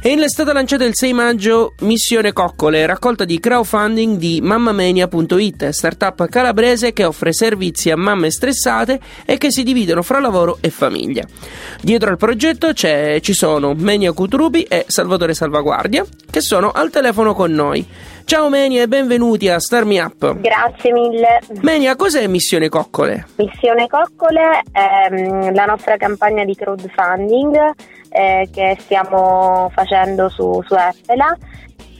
È stata lanciata il 6 maggio Missione Coccole, raccolta di crowdfunding di mammamania.it, startup calabrese che offre servizi a mamme stressate e che si dividono fra lavoro e famiglia. Dietro al progetto ci sono Menia Cutrubi e Salvatore Salvaguardia, che sono al telefono con noi. Ciao Menia e benvenuti a Star Me Up. Grazie mille. Menia, cos'è Missione Coccole? Missione Coccole è mm, la nostra campagna di crowdfunding eh, che stiamo facendo su, su Effela.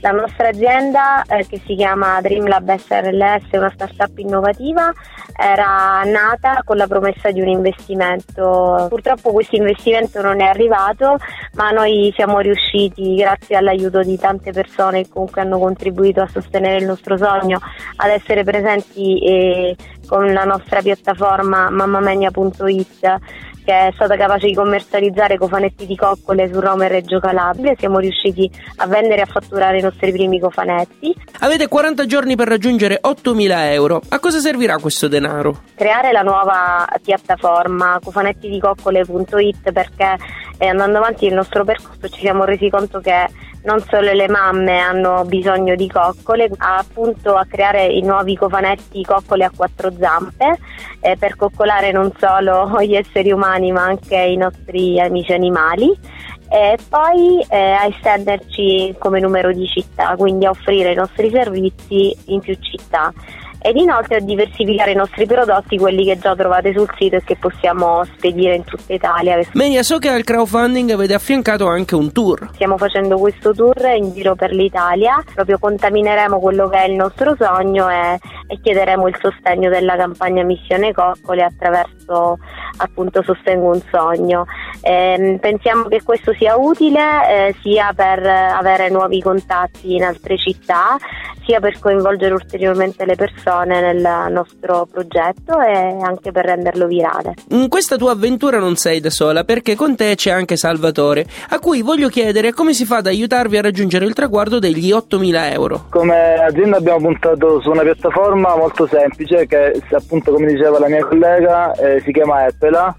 La nostra azienda, eh, che si chiama Dreamlab SRLS, una startup innovativa, era nata con la promessa di un investimento. Purtroppo questo investimento non è arrivato, ma noi siamo riusciti, grazie all'aiuto di tante persone che comunque hanno contribuito a sostenere il nostro sogno, ad essere presenti eh, con la nostra piattaforma mammamenia.it che è stata capace di commercializzare cofanetti di coccole su Roma e Reggio Calabria. Siamo riusciti a vendere e a fatturare i nostri primi cofanetti. Avete 40 giorni per raggiungere 8.000 euro. A cosa servirà questo denaro? Creare la nuova piattaforma cofanettidicoccole.it perché eh, andando avanti nel nostro percorso ci siamo resi conto che non solo le mamme hanno bisogno di coccole, appunto a creare i nuovi cofanetti coccole a quattro zampe eh, per coccolare non solo gli esseri umani ma anche i nostri amici animali. E poi eh, a estenderci come numero di città, quindi a offrire i nostri servizi in più città ed inoltre a diversificare i nostri prodotti, quelli che già trovate sul sito e che possiamo spedire in tutta Italia. Menia, so che al crowdfunding avete affiancato anche un tour. Stiamo facendo questo tour in giro per l'Italia, proprio contamineremo quello che è il nostro sogno e, e chiederemo il sostegno della campagna Missione Coccole attraverso appunto Sostengo un sogno. Eh, pensiamo che questo sia utile eh, sia per avere nuovi contatti in altre città, sia per coinvolgere ulteriormente le persone nel nostro progetto e anche per renderlo virale. In questa tua avventura non sei da sola perché con te c'è anche Salvatore, a cui voglio chiedere come si fa ad aiutarvi a raggiungere il traguardo degli 8.000 euro. Come azienda abbiamo puntato su una piattaforma molto semplice che appunto come diceva la mia collega eh, si chiama Appela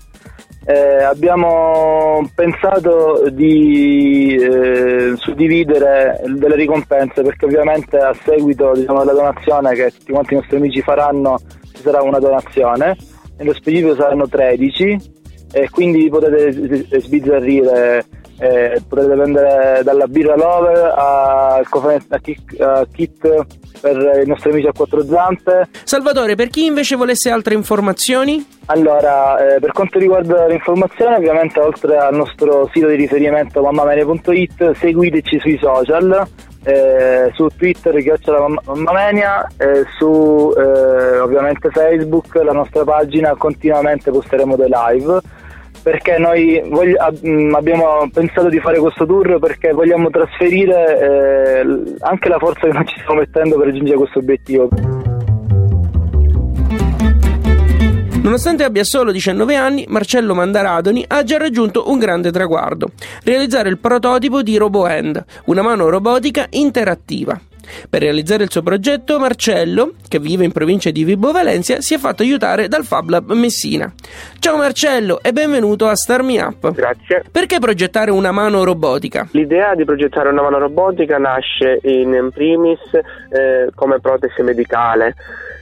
eh, abbiamo pensato di eh, suddividere delle ricompense perché ovviamente a seguito diciamo, della donazione che tutti quanti i nostri amici faranno ci sarà una donazione, nello specifico saranno 13 e quindi potete sbizzarrire eh, potete prendere dalla birra Lover a, a, kit, per i nostri amici a quattro zampe. Salvatore, per chi invece volesse altre informazioni? Allora, eh, per quanto riguarda le informazioni, ovviamente oltre al nostro sito di riferimento mammamenia.it, seguiteci sui social, eh, su Twitter chiocciola mammamenia, eh, su eh, ovviamente Facebook, la nostra pagina, continuamente posteremo dei live perché noi vogli- mm, abbiamo pensato di fare questo tour perché vogliamo trasferire eh, anche la forza che noi ci stiamo mettendo per raggiungere questo obiettivo. Nonostante abbia solo 19 anni, Marcello Mandaradoni ha già raggiunto un grande traguardo: realizzare il prototipo di RoboHand, una mano robotica interattiva. Per realizzare il suo progetto, Marcello, che vive in provincia di Vibo Valencia, si è fatto aiutare dal Fab Lab Messina. Ciao Marcello e benvenuto a Star Me Up. Grazie. Perché progettare una mano robotica? L'idea di progettare una mano robotica nasce in primis eh, come protesi medicale.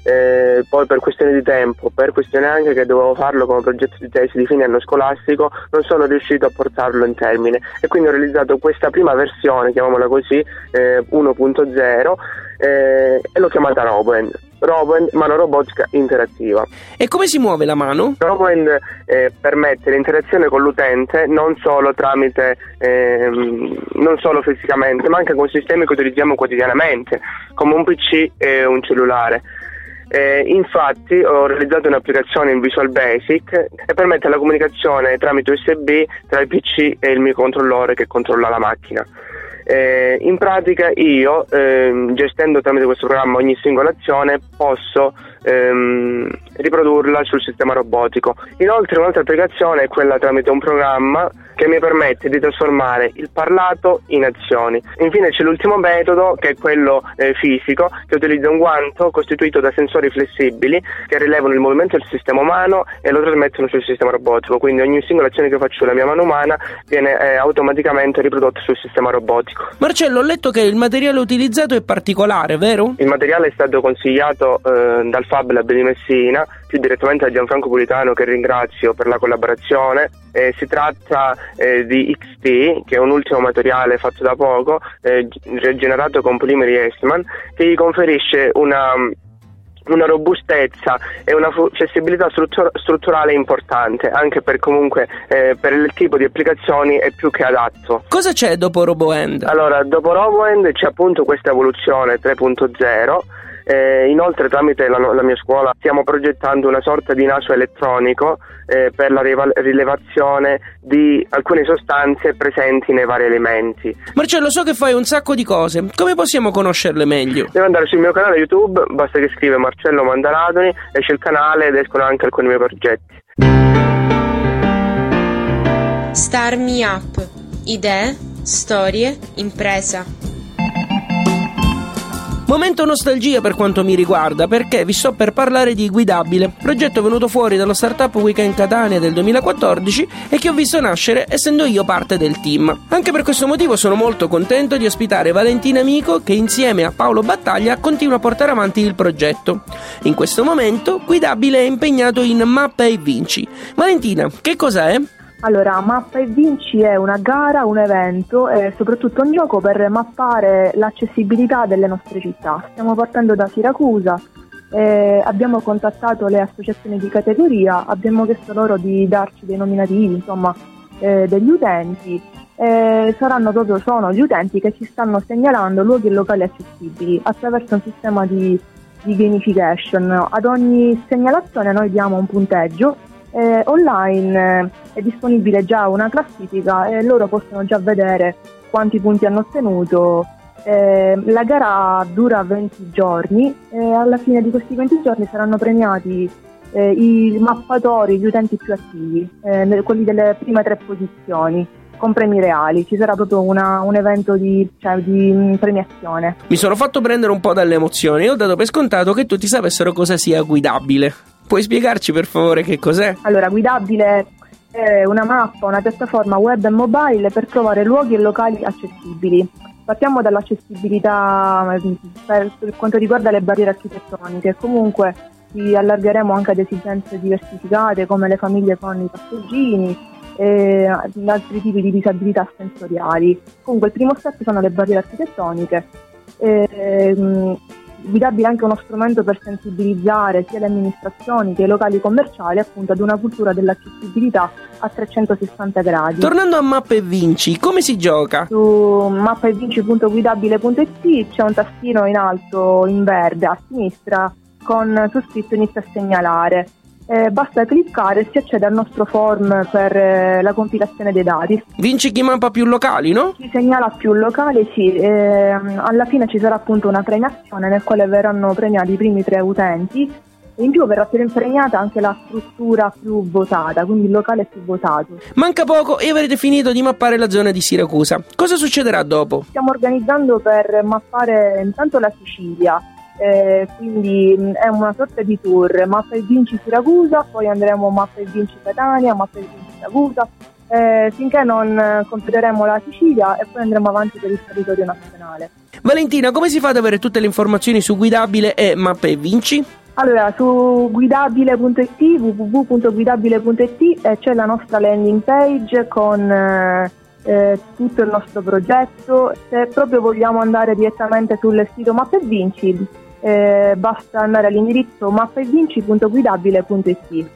Eh, poi per questione di tempo, per questione anche che dovevo farlo come progetto di tesi di fine anno scolastico, non sono riuscito a portarlo in termine e quindi ho realizzato questa prima versione, chiamiamola così, eh, 1.0 eh, e l'ho chiamata Roboend. Roboend, mano robotica interattiva. E come si muove la mano? Roboend eh, permette l'interazione con l'utente non solo tramite, ehm, non solo fisicamente, ma anche con sistemi che utilizziamo quotidianamente, come un PC e un cellulare Eh, infatti ho realizzato un'applicazione in Visual Basic e permette la comunicazione tramite USB tra il PC e il microcontrollore che controlla la macchina. Eh, in pratica io, ehm, gestendo tramite questo programma ogni singola azione, posso ehm, riprodurla sul sistema robotico. Inoltre un'altra applicazione è quella tramite un programma che mi permette di trasformare il parlato in azioni. Infine c'è l'ultimo metodo che è quello eh, fisico che utilizza un guanto costituito da sensori flessibili che rilevano il movimento del sistema umano e lo trasmettono sul sistema robotico, quindi ogni singola azione che faccio sulla mia mano umana viene eh, automaticamente riprodotta sul sistema robotico. Marcello, ho letto che il materiale utilizzato è particolare, vero? Il materiale è stato consigliato eh, dal Fab Lab di Messina, più direttamente a Gianfranco Pulitano che ringrazio per la collaborazione. Eh, si tratta eh, di XT, che è un ultimo materiale fatto da poco, eh, rigenerato con polimeri Eastman, che gli conferisce una una robustezza e una flessibilità struttur- strutturale importante, anche per comunque eh, per il tipo di applicazioni è più che adatto. Cosa c'è dopo RoboEnd? Allora, dopo RoboEnd c'è appunto questa evoluzione 3.0 eh, inoltre tramite la, la, mia scuola stiamo progettando una sorta di naso elettronico eh, per la rilevazione di alcune sostanze presenti nei vari elementi. Marcello, so che fai un sacco di cose, come possiamo conoscerle meglio? Devo andare sul mio canale YouTube, basta che scrive Marcello Mandaradoni, esce il canale ed escono anche alcuni miei progetti. Star Me Up. Idee, storie, impresa. Momento nostalgia per quanto mi riguarda, perché vi sto per parlare di Guidabile, progetto venuto fuori dallo Startup Weekend Catania del 2014 e che ho visto nascere essendo io parte del team. Anche per questo motivo sono molto contento di ospitare Valentina Amico che insieme a Paolo Battaglia continua a portare avanti il progetto. In questo momento Guidabile è impegnato in Mappa e Vinci. Valentina, che cos'è? Allora, Mappa e Vinci è una gara, un evento e soprattutto un gioco per mappare l'accessibilità delle nostre città. Stiamo partendo da Siracusa, eh, abbiamo contattato le associazioni di categoria, abbiamo chiesto loro di darci dei nominativi, insomma, eh, degli utenti. Eh, saranno proprio sono gli utenti che ci stanno segnalando luoghi e locali accessibili attraverso un sistema di, di gamification. Ad ogni segnalazione noi diamo un punteggio eh, online eh, è disponibile già una classifica e loro possono già vedere quanti punti hanno ottenuto. Eh, la gara dura 20 giorni e alla fine di questi 20 giorni saranno premiati eh, i mappatori, gli utenti più attivi, eh, quelli delle prime tre posizioni con premi reali, ci sarà proprio una, un evento di, cioè, di, mm, premiazione. Mi sono fatto prendere un po' dalle emozioni e ho dato per scontato che tutti sapessero cosa sia guidabile. Puoi spiegarci per favore che cos'è? Allora, guidabile è una mappa, una piattaforma web e mobile per trovare luoghi e locali accessibili. Partiamo dall'accessibilità per, per quanto riguarda le barriere architettoniche, comunque ci allargheremo anche ad esigenze diversificate come le famiglie con i passeggini e altri tipi di disabilità sensoriali. Comunque il primo step sono le barriere architettoniche. E, guidabile anche uno strumento per sensibilizzare sia le amministrazioni che i locali commerciali appunto ad una cultura dell'accessibilità a 360 gradi. Tornando a Mappa e Vinci, come si gioca? Su mappaevinci.guidabile.it c'è un tastino in alto in verde a sinistra con su scritto inizia a segnalare eh, basta cliccare e si accede al nostro form per eh, la compilazione dei dati. Vinci chi mappa più locali, no? Chi segnala più locali, sì. Eh, alla fine ci sarà appunto una premiazione nel quale verranno premiati i primi tre utenti in più verrà premiata anche la struttura più votata, quindi il locale più votato. Manca poco e avrete finito di mappare la zona di Siracusa. Cosa succederà dopo? Stiamo organizzando per mappare intanto la Sicilia, eh, quindi mh, è una sorta di tour, mappa e vinci Siracusa, poi andremo mappa e vinci Catania, mappa e vinci Siracusa, eh, finché non completeremo la Sicilia e poi andremo avanti per il territorio nazionale. Valentina, come si fa ad avere tutte le informazioni su Guidabile e Mappe e Vinci? Allora, su guidabile.it, www.guidabile.it eh, c'è la nostra landing page con eh, eh, tutto il nostro progetto. Se proprio vogliamo andare direttamente sul sito Mappe Vinci, eh, basta andare all'indirizzo mappaevinci.guidabile.it.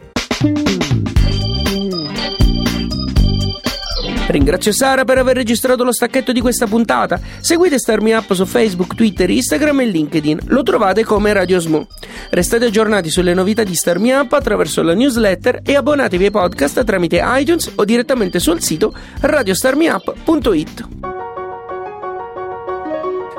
Ringrazio Sara per aver registrato lo stacchetto di questa puntata. Seguite Starmi Up su Facebook, Twitter, Instagram e LinkedIn. Lo trovate come Radio Smo. Restate aggiornati sulle novità di Starmi Up attraverso la newsletter e abbonatevi ai podcast tramite iTunes o direttamente sul sito radiostarmiup.it.